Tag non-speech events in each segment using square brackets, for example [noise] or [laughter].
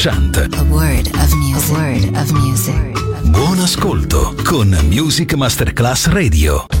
Shant. A word of music. A word of music. Buon ascolto con Music Masterclass Radio.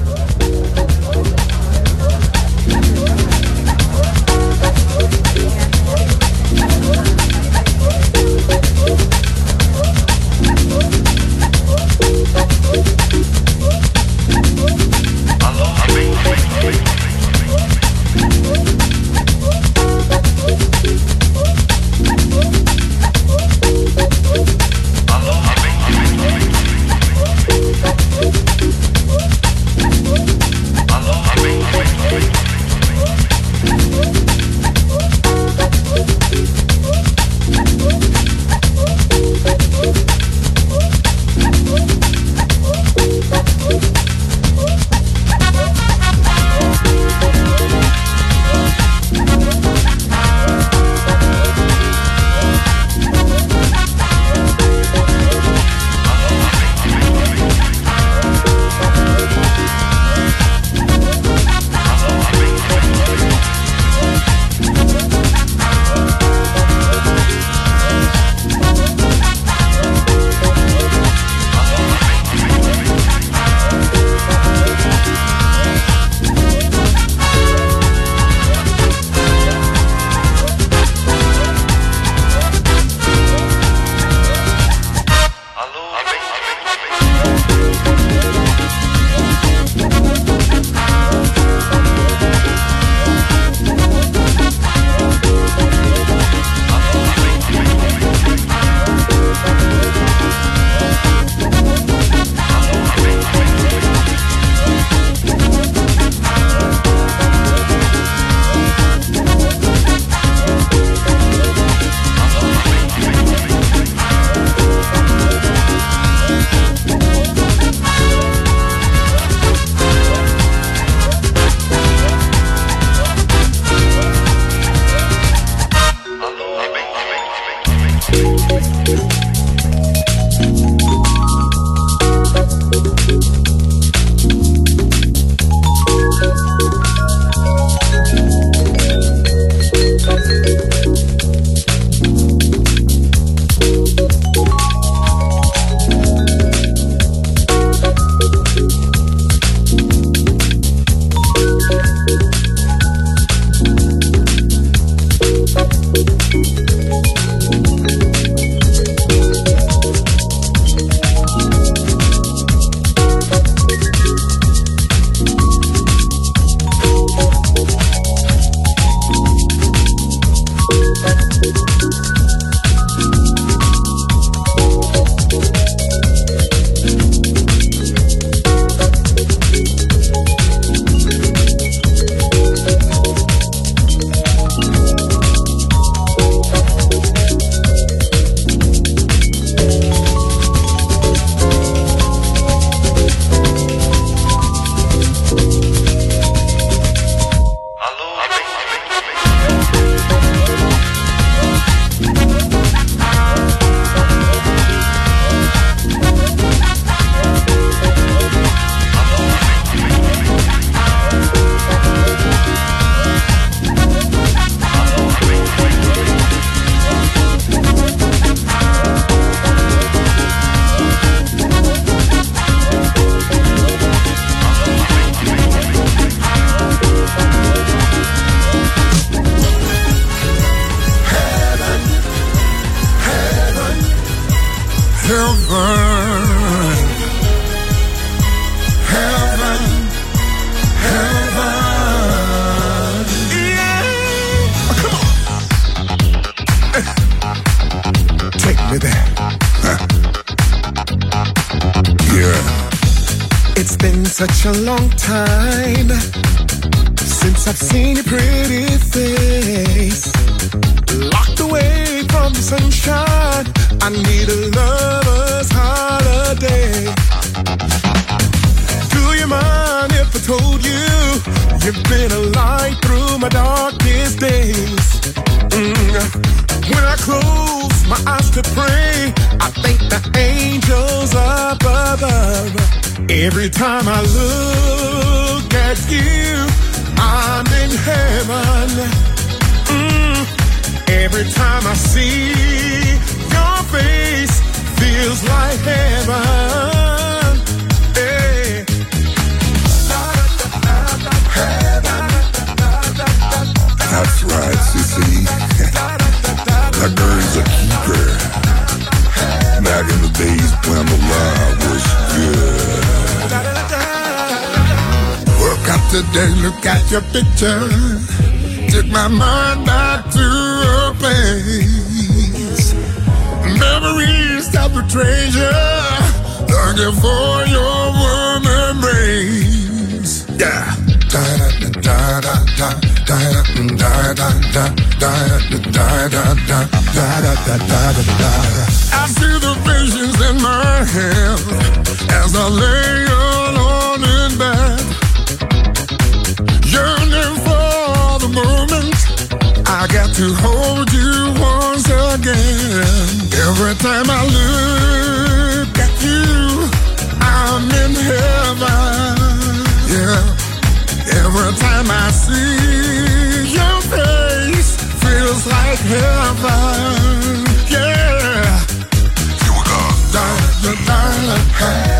Such a long time since I've seen your pretty face. Locked away from the sunshine, I need a lover's holiday. Do you mind if I told you you've been a light through my darkest days? Mm. When I close my eyes to pray, I thank the angels up above. Every time I look at you, I'm in heaven. Mm. Every time I see your face, feels like heaven. Hey. That's right, Sissy. [laughs] that girl is a keeper. Back in the days when the love was good. Today, look at your picture. Took my mind back to a place. Memories of the treasure. Looking for your warm embrace. Yeah. Da da da da da da da da da da da da da da da da da da I see the visions in my head as I lay alone in bed, moment I got to hold you once again. Every time I look at you, I'm in heaven. Yeah. Every time I see your face, feels like heaven. Yeah. Here we go. Da da da da da da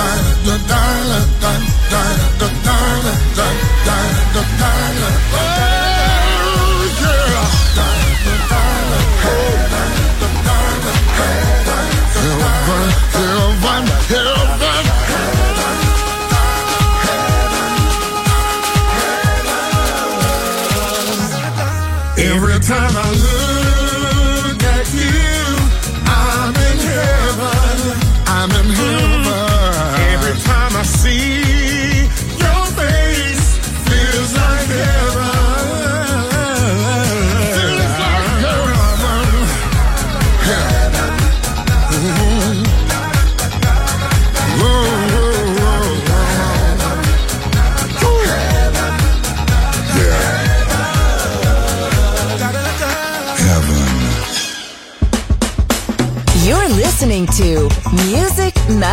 time I look at you, I'm in heaven. I'm in heaven. Every time I see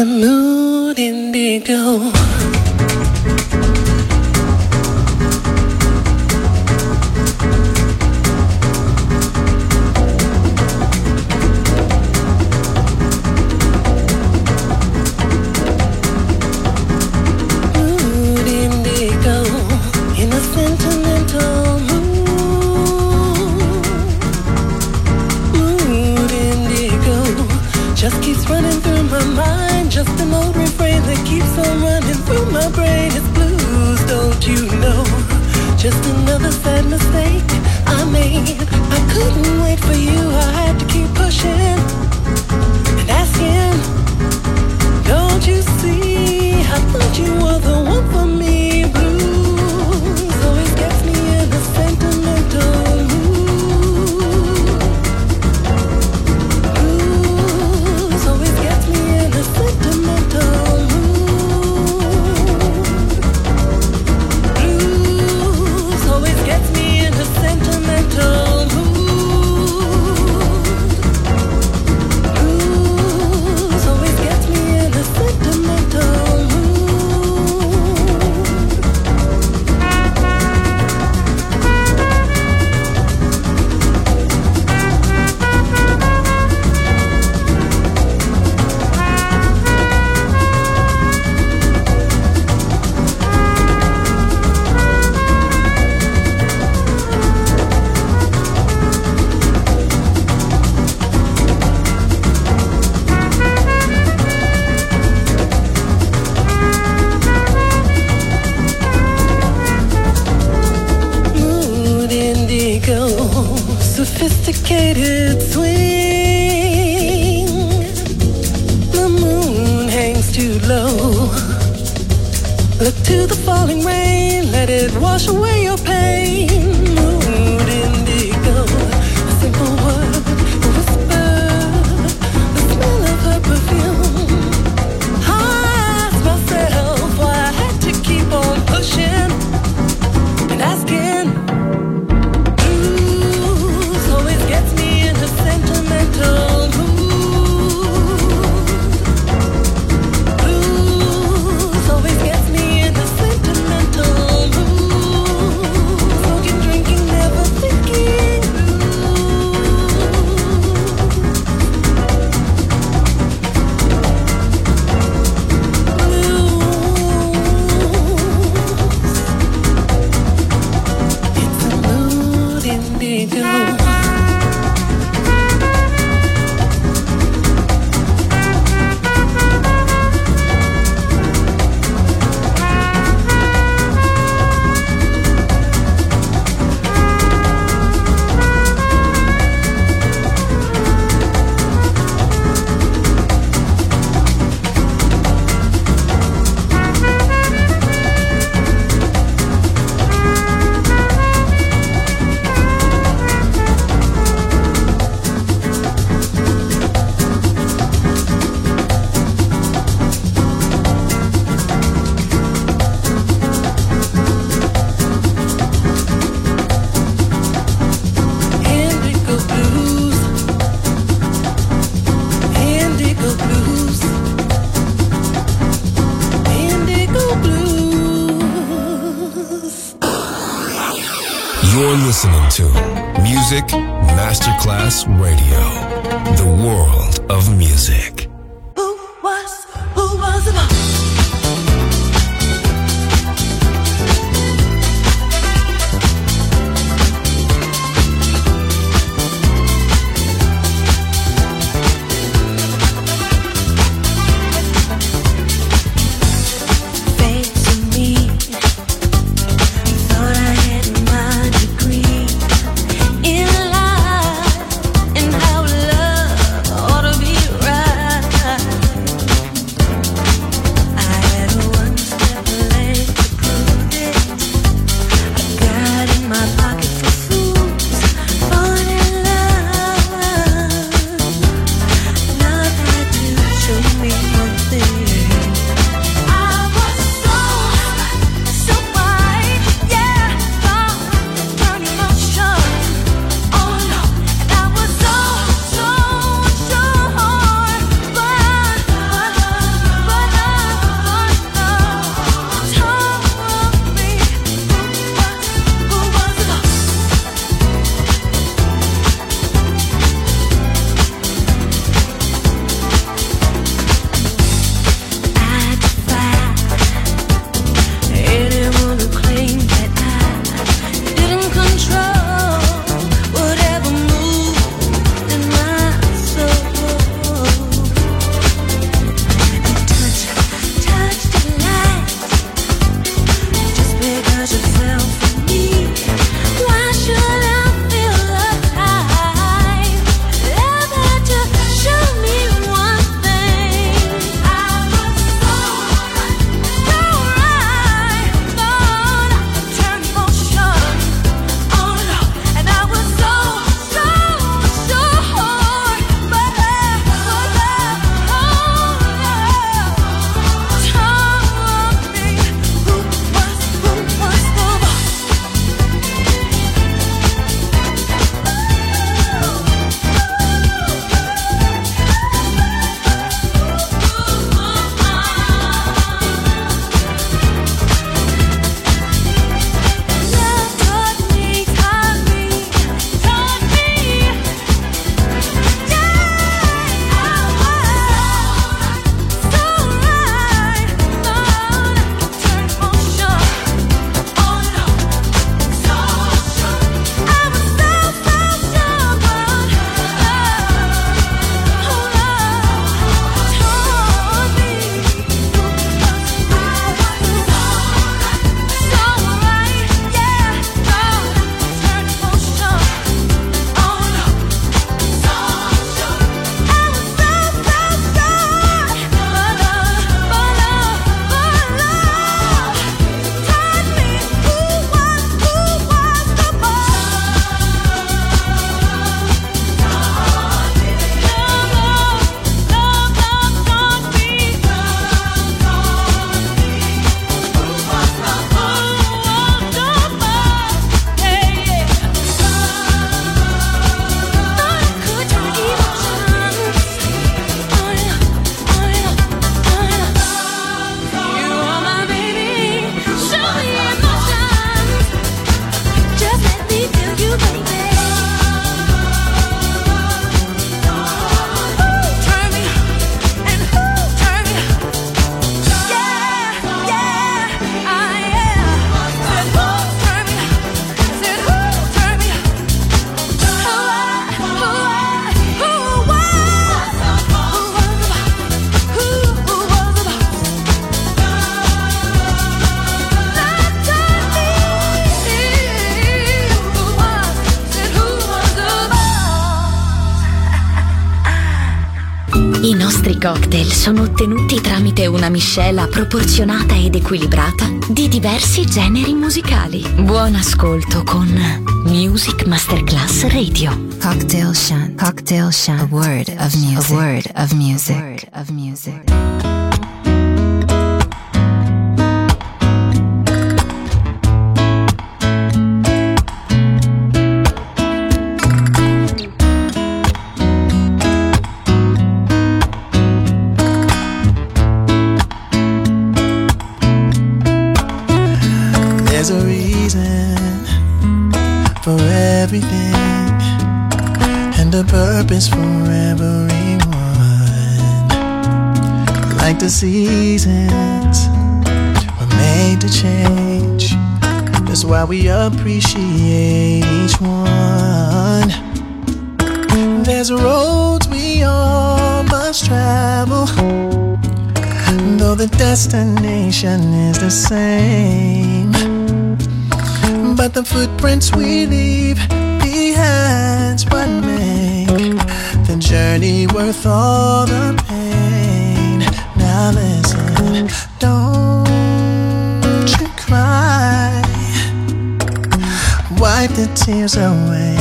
A mood indigo. Masterclass Radio, sono ottenuti tramite una miscela proporzionata ed equilibrata di diversi generi musicali. Buon ascolto con Music Masterclass Radio. Cocktail Shant. Cocktail Shant. A word of music. A word of music. A word of music. Seasons were made to change. That's why we appreciate each one. There's roads we all must travel, though the destination is the same. But the footprints we leave behind what make the journey worth all the pain. Wipe the tears away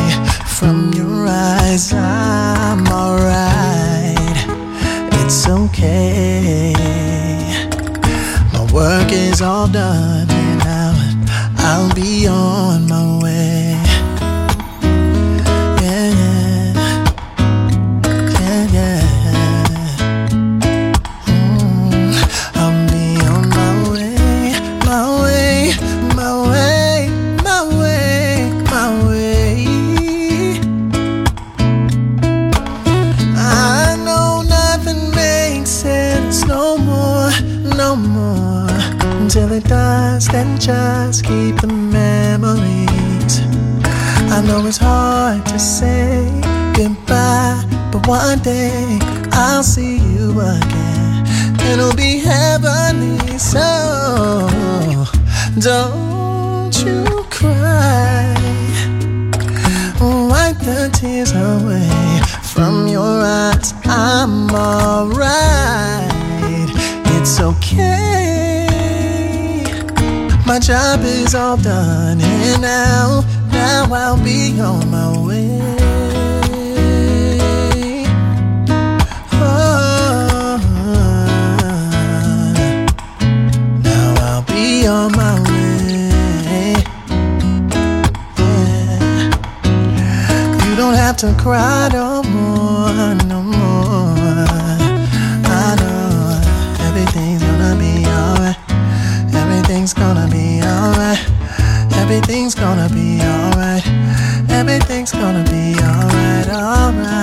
from your eyes. I'm alright, it's okay. My work is all done, and now I'll be on my way. It's hard to say goodbye, but one day I'll see you again. It'll be heavenly, so don't you cry. Wipe the tears away from your eyes. I'm alright, it's okay. My job is all done, and now, now I'll be on my way. Oh, now I'll be on my way. You don't have to cry no more, no more. I know everything's gonna be alright. Everything's gonna be alright. Everything's gonna gonna be alright, alright.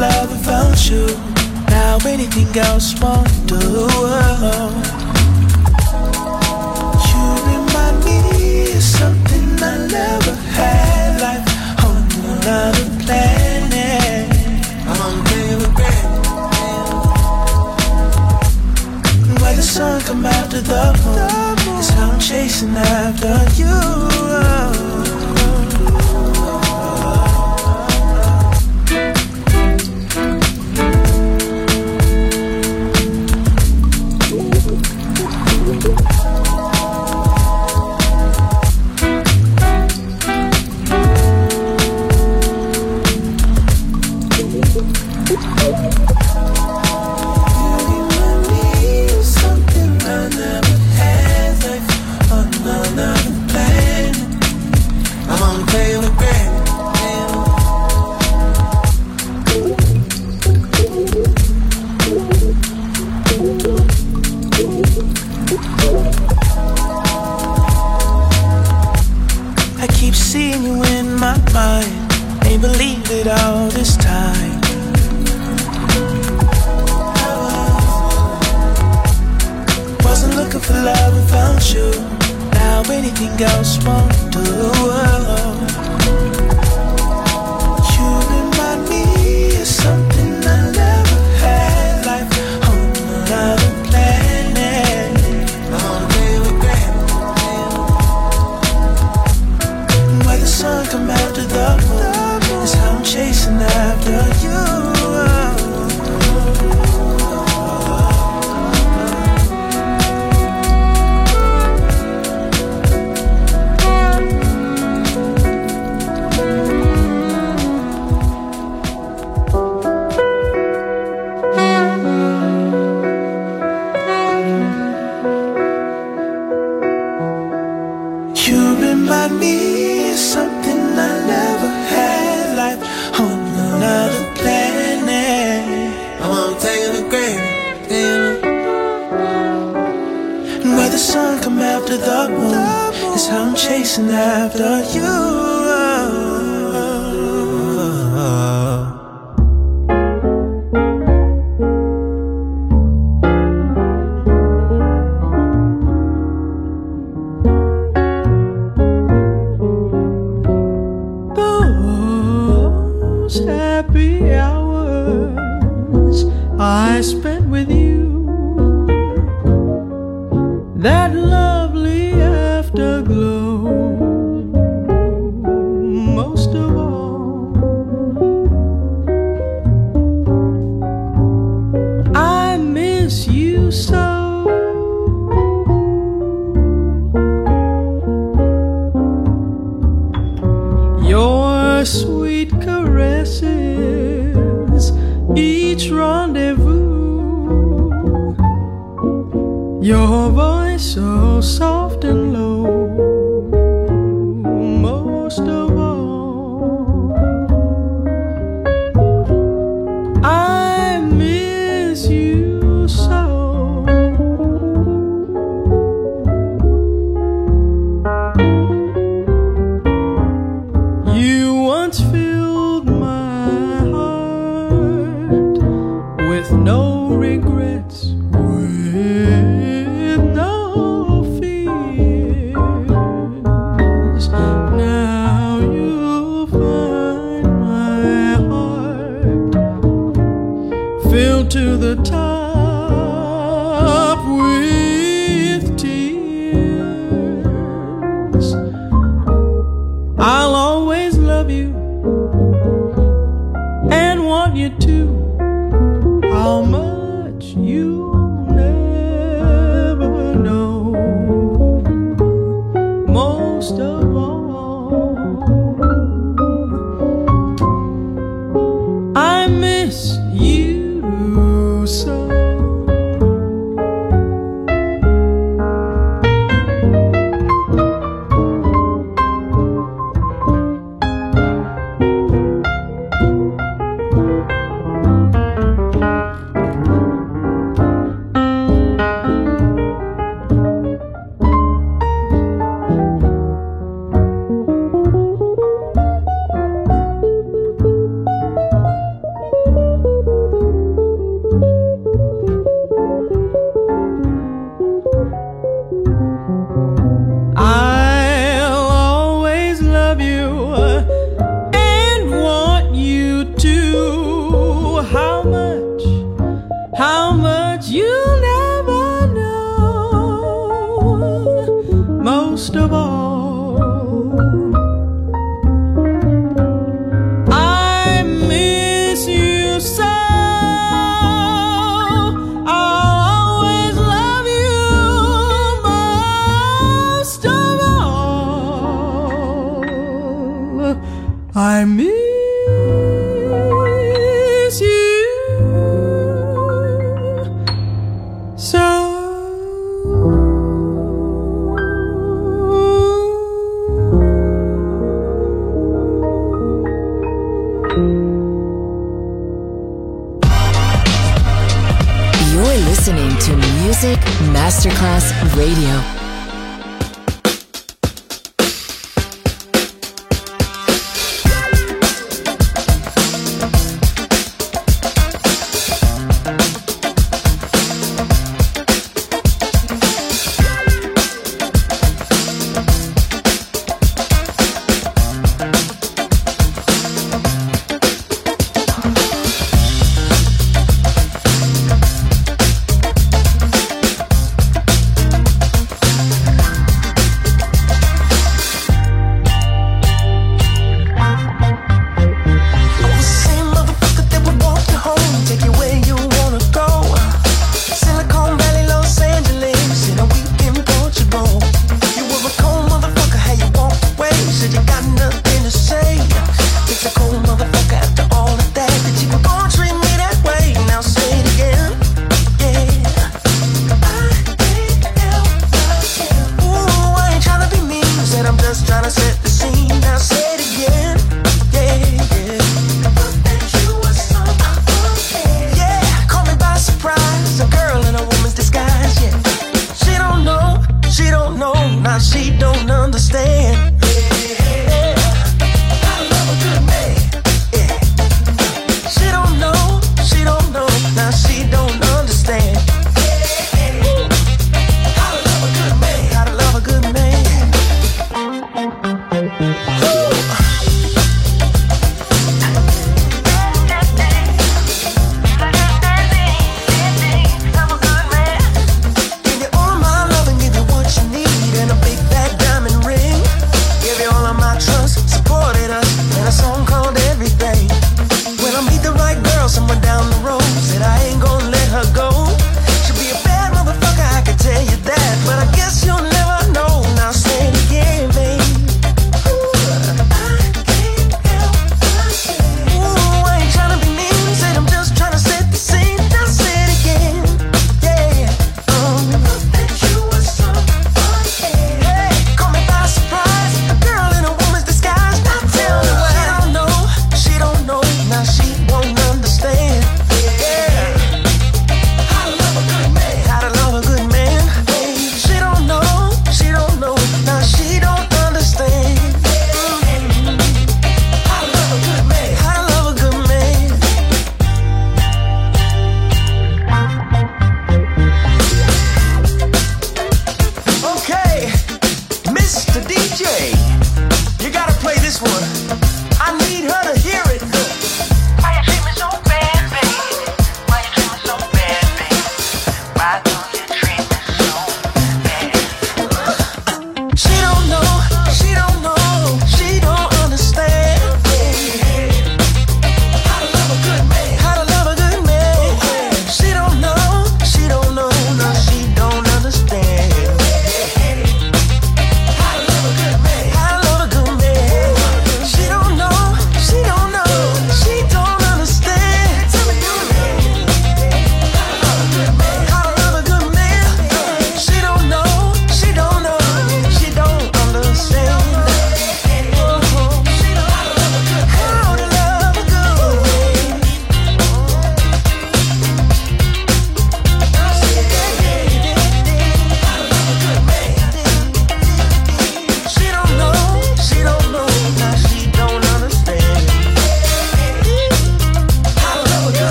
love without you. Now anything else won't do. You remind me of something I never had, like on another planet. I'm on baby. Where the sun come after the moon, is how I'm chasing after you. Much